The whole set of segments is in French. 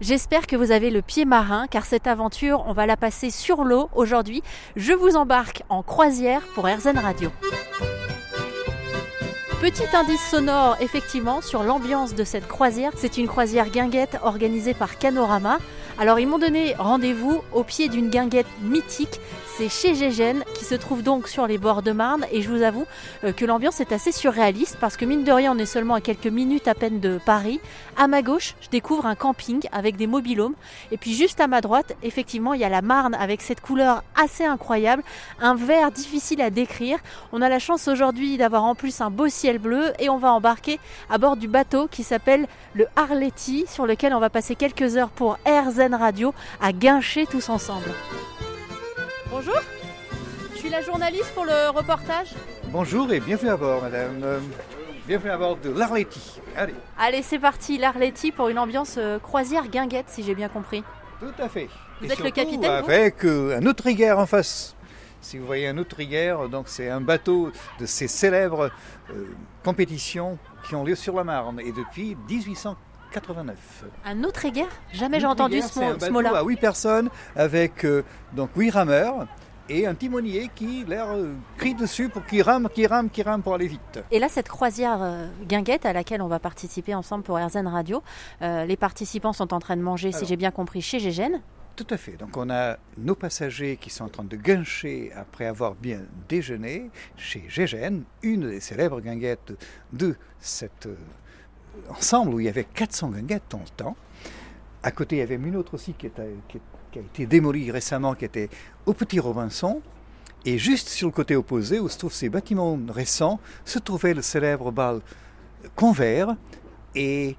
J'espère que vous avez le pied marin car cette aventure, on va la passer sur l'eau aujourd'hui. Je vous embarque en croisière pour RZN Radio. Petit indice sonore effectivement sur l'ambiance de cette croisière. C'est une croisière guinguette organisée par Canorama. Alors ils m'ont donné rendez-vous au pied d'une guinguette mythique. C'est chez Gégène qui se trouve donc sur les bords de Marne et je vous avoue euh, que l'ambiance est assez surréaliste parce que mine de rien on est seulement à quelques minutes à peine de Paris. À ma gauche je découvre un camping avec des mobilhomes et puis juste à ma droite effectivement il y a la Marne avec cette couleur assez incroyable, un vert difficile à décrire. On a la chance aujourd'hui d'avoir en plus un beau ciel bleu et on va embarquer à bord du bateau qui s'appelle le Arletty sur lequel on va passer quelques heures pour Radio à guincher tous ensemble. Bonjour, je suis la journaliste pour le reportage. Bonjour et bienvenue à bord, madame. Euh, bienvenue à bord de l'Arletty. Allez. Allez, c'est parti, l'Arletty pour une ambiance euh, croisière guinguette, si j'ai bien compris. Tout à fait. Vous Et êtes le capitaine, vous Avec euh, un outriguère en face. Si vous voyez un outriguère, donc c'est un bateau de ces célèbres euh, compétitions qui ont lieu sur la Marne et depuis 1889. Un autre égard Jamais j'ai entendu ce, mot- ce mot-là. à 8 personnes avec euh, donc 8 rameurs et un timonier qui leur euh, crie dessus pour qu'il rame, qu'il rame, qu'il rame pour aller vite. Et là, cette croisière euh, guinguette à laquelle on va participer ensemble pour RZN Radio, les participants sont en train de manger, si j'ai bien compris, chez Gégène. Tout à fait. Donc on a nos passagers qui sont en train de guincher après avoir bien déjeuné chez Gégène, une des célèbres guinguettes de cet euh, ensemble où il y avait 400 guinguettes dans le temps. À côté, il y avait une autre aussi qui, était- qui- qui a été démolie récemment, qui était au Petit Robinson. Et juste sur le côté opposé, où se trouvent ces bâtiments récents, se trouvait le célèbre bal Convert et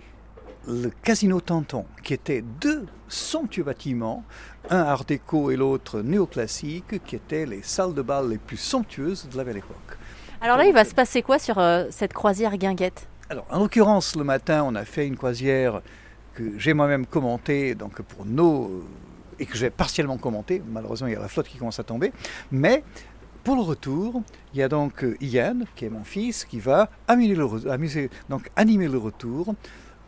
le Casino Tanton, qui étaient deux somptueux bâtiments, un art déco et l'autre néoclassique, qui étaient les salles de bal les plus somptueuses de la belle époque. Alors là, il va se passer quoi sur euh, cette croisière guinguette? Alors, en l'occurrence, le matin, on a fait une croisière que j'ai moi-même commentée, donc pour nos. et que j'ai partiellement commentée. Malheureusement, il y a la flotte qui commence à tomber. Mais pour le retour, il y a donc euh, Ian, qui est mon fils, qui va amuser animer le retour.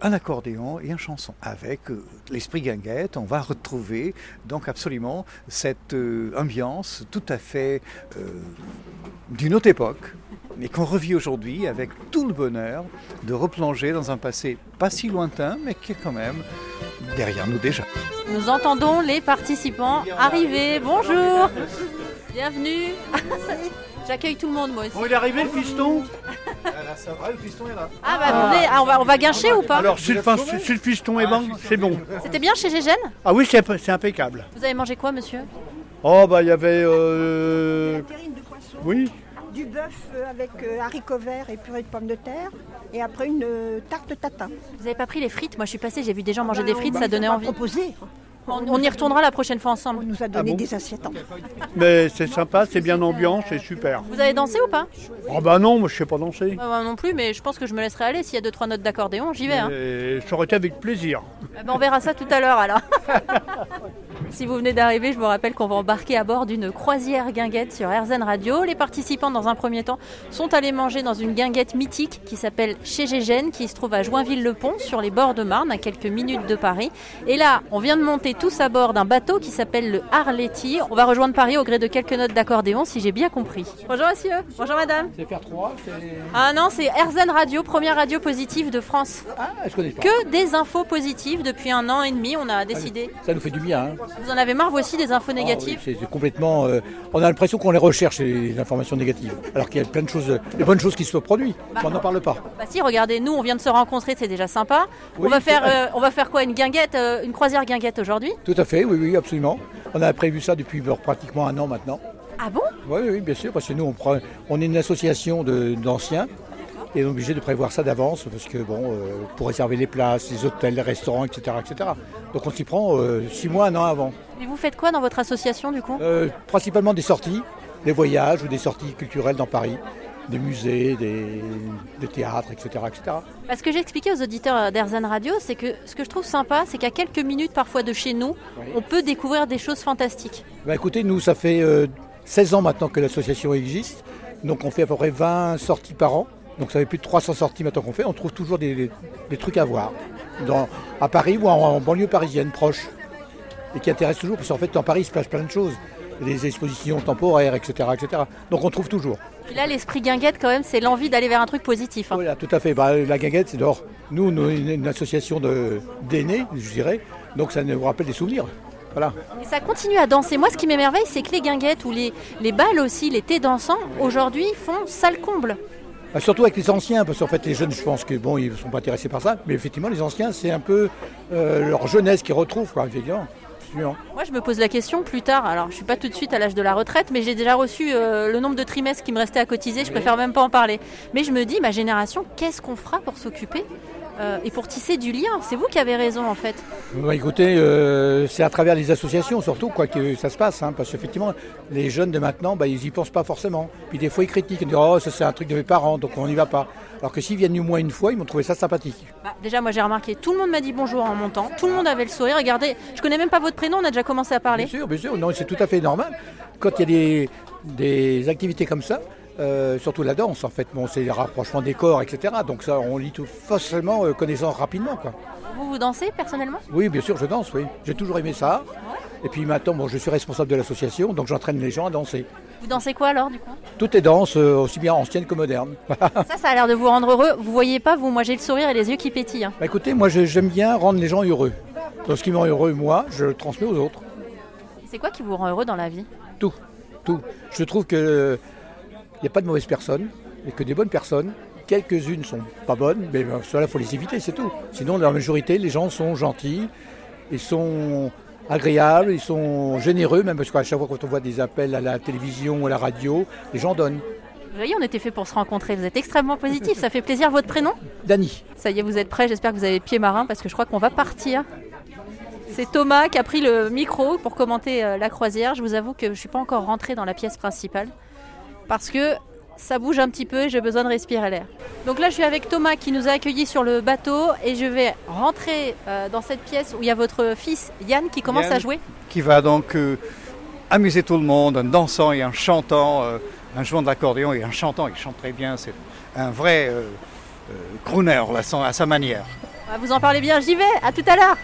Un accordéon et une chanson. Avec euh, l'esprit guinguette, on va retrouver donc absolument cette euh, ambiance tout à fait euh, d'une autre époque, mais qu'on revit aujourd'hui avec tout le bonheur de replonger dans un passé pas si lointain, mais qui est quand même derrière nous déjà. Nous entendons les participants arriver. Bonjour Bienvenue J'accueille tout le monde, moi aussi. Bon, il est arrivé le fiston ça va, le fiston est là. Ah bah venez, ah, on, va, on va guincher ou pas Alors, si le, fin- si le fiston est bon, c'est bon. C'était bien chez Gégène? Ah oui, c'est c'est impeccable. Vous avez mangé quoi, monsieur? Oh, bah, il y avait. euh, terrine de poisson, Oui, du bœuf euh, avec euh, haricots verts et purée de pommes de terre, et après une euh, tarte tatin. Vous avez pas pris les frites? Moi, je suis passée, j'ai vu des gens manger Ben, des frites, nous ça donnait envie. proposé. On, on y retournera la prochaine fois On ensemble. nous a donné bon des assiettes. mais c'est sympa, c'est bien ambiance, c'est super. Vous avez dansé ou pas? Oh, bah non, moi je sais pas danser. Bah, Moi non plus, mais je pense que je me laisserai aller. S'il y a deux trois notes d'accordéon, j'y vais. hein. Et ça aurait été avec plaisir. Ben, on verra ça tout à l'heure alors. si vous venez d'arriver, je vous rappelle qu'on va embarquer à bord d'une croisière guinguette sur RZN Radio. Les participants, dans un premier temps, sont allés manger dans une guinguette mythique qui s'appelle Chez Gégène, qui se trouve à Joinville-le-Pont, sur les bords de Marne, à quelques minutes de Paris. Et là, on vient de monter tous à bord d'un bateau qui s'appelle le Arletty. On va rejoindre Paris au gré de quelques notes d'accordéon, si j'ai bien compris. Bonjour monsieur, bonjour madame. C'est faire 3, c'est. Ah non, c'est RZN Radio, première radio positive de France. Ah, je connais pas. Que des infos positives depuis un an et demi, on a décidé. Ça nous fait du bien. Hein. Vous en avez marre, vous aussi, des infos Ah oui, négatives c'est c'est complètement. euh, on a l'impression qu'on les recherche, les informations négatives. Alors qu'il y a plein de choses, des bonnes choses qui se produisent. mais on n'en parle pas. Bah si, regardez, nous, on vient de se rencontrer, c'est déjà sympa. on, va faire, euh, on va faire quoi Une guinguette, euh, une croisière guinguette aujourd'hui? Tout à fait, oui, oui, absolument. On a prévu ça depuis pratiquement un an maintenant. Ah bon? Oui, oui, bien sûr, parce que nous, on, prend- on est une association d'anciens. Et on est obligé de prévoir ça d'avance parce que bon, euh, pour réserver les places, les hôtels, les restaurants, etc., etc. Donc on s'y prend euh, six mois, un an avant. Et vous faites quoi dans votre association, du coup? Euh, principalement des sorties, des voyages ou des sorties culturelles dans Paris, des musées, des, des théâtres, etc., etc. Parce que j'ai expliqué aux auditeurs d'Erzan Radio, c'est que ce que je trouve sympa, c'est qu'à quelques minutes parfois de chez nous, Oui. on peut découvrir des choses fantastiques. Ben, écoutez, nous, ça fait euh, 16 ans maintenant que l'association existe, donc on fait à peu près 20 sorties par an. Donc ça fait plus de 300 sorties maintenant qu'on fait. On trouve toujours des, des trucs à voir dans, à Paris ou en, en banlieue parisienne proche. Et qui intéressent toujours, parce qu'en fait, en Paris, il se passe plein de choses. Des expositions temporaires, etc., etc. Donc on trouve toujours. Là, l'esprit guinguette, quand même, c'est l'envie d'aller vers un truc positif. hein. Voilà, tout à fait. Bah, la guinguette, c'est d'or. Nous, nous, une, une association de- d'aînés, je dirais. Donc ça nous rappelle des souvenirs. Voilà. Et ça continue à danser. Moi, ce qui m'émerveille, c'est que les guinguettes ou les, les balles aussi, les thés dansants, aujourd'hui, font salle comble. Bah, surtout avec les anciens, parce qu'en fait les jeunes, je pense que bon, ils ne sont pas intéressés par ça, mais effectivement les anciens, c'est un peu euh, leur jeunesse qu'ils retrouvent, quoi, effectivement. Moi, je me pose la question plus tard. Alors, je suis pas tout de suite à l'âge de la retraite, mais j'ai déjà reçu euh, le nombre de trimestres qui me restait à cotiser. Je préfère même pas en parler. Mais je me dis, ma génération, qu'est-ce qu'on fera pour s'occuper? Euh, et pour tisser du lien C'est vous qui avez raison, en fait. Bah, écoutez, euh, c'est à travers les associations surtout quoi que ça se passe, hein, parce qu'effectivement les jeunes de maintenant, bah, ils y pensent pas forcément. Puis des fois ils critiquent, ils disent oh ça c'est un truc de mes parents, donc on n'y va pas. Alors que s'ils viennent au moins une fois, ils m'ont trouvé ça sympathique. Bah, déjà, moi, j'ai remarqué, tout le monde m'a dit bonjour en montant. Tout le monde avait le sourire. Regardez, je connais même pas votre prénom. On a déjà commencé à parler. Bien sûr, bien sûr, non, c'est tout à fait normal. Quand il y a des, des activités comme ça, euh, surtout la danse en fait, bon, c'est les rapprochements des corps, etc. Donc ça, on lit tout forcément euh, connaissant rapidement. Quoi. Vous, vous dansez personnellement? Oui, bien sûr, je danse, oui. J'ai toujours aimé ça. Et puis maintenant, bon, je suis responsable de l'association, donc j'entraîne les gens à danser. Vous dansez quoi alors, du coup? Tout est danse, euh, aussi bien ancienne que moderne. bah, Ça, ça a l'air de vous rendre heureux. Vous voyez pas, vous, moi, j'ai le sourire et les yeux qui pétillent. hein. écoutez, moi j'aime bien rendre les gens heureux. Donc ce qui me rend heureux, moi, je le transmets aux autres. C'est quoi qui vous rend heureux dans la vie? Tout, tout. Je trouve que n'y a pas de mauvaises personnes, mais que des bonnes personnes. Quelques-unes sont pas bonnes, mais ben, cela faut les éviter, c'est tout. Sinon, dans la majorité, les gens sont gentils, ils sont agréables, ils sont généreux, même parce qu'à chaque fois quand on voit des appels à la télévision ou à la radio, les gens donnent. Vous voyez, on était fait pour se rencontrer. Vous êtes extrêmement positif. Ça fait plaisir. Votre prénom? Dany, Ça y est, vous êtes prêts. J'espère que vous avez pied marin parce que je crois qu'on va partir. C'est Thomas qui a pris le micro pour commenter euh, la croisière. Je vous avoue que je ne suis pas encore rentrée dans la pièce principale parce que ça bouge un petit peu et j'ai besoin de respirer l'air. Donc là, je suis avec Thomas qui nous a accueillis sur le bateau et je vais rentrer euh, dans cette pièce où il y a votre fils Yann qui commence Yann. à jouer. qui va donc euh, amuser tout le monde en dansant et en chantant, euh, en jouant de l'accordéon et en chantant. Il chante très bien, c'est un vrai euh, crooner là, à sa manière. Vous en parlez bien, j'y vais. À tout à l'heure.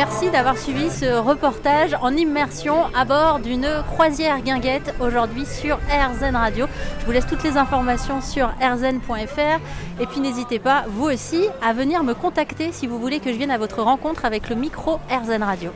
Merci d'avoir suivi ce reportage en immersion à bord d'une croisière guinguette aujourd'hui sur RZN Radio. Je vous laisse toutes les informations sur rzn.fr et puis n'hésitez pas, vous aussi, à venir me contacter si vous voulez que je vienne à votre rencontre avec le micro RZN Radio.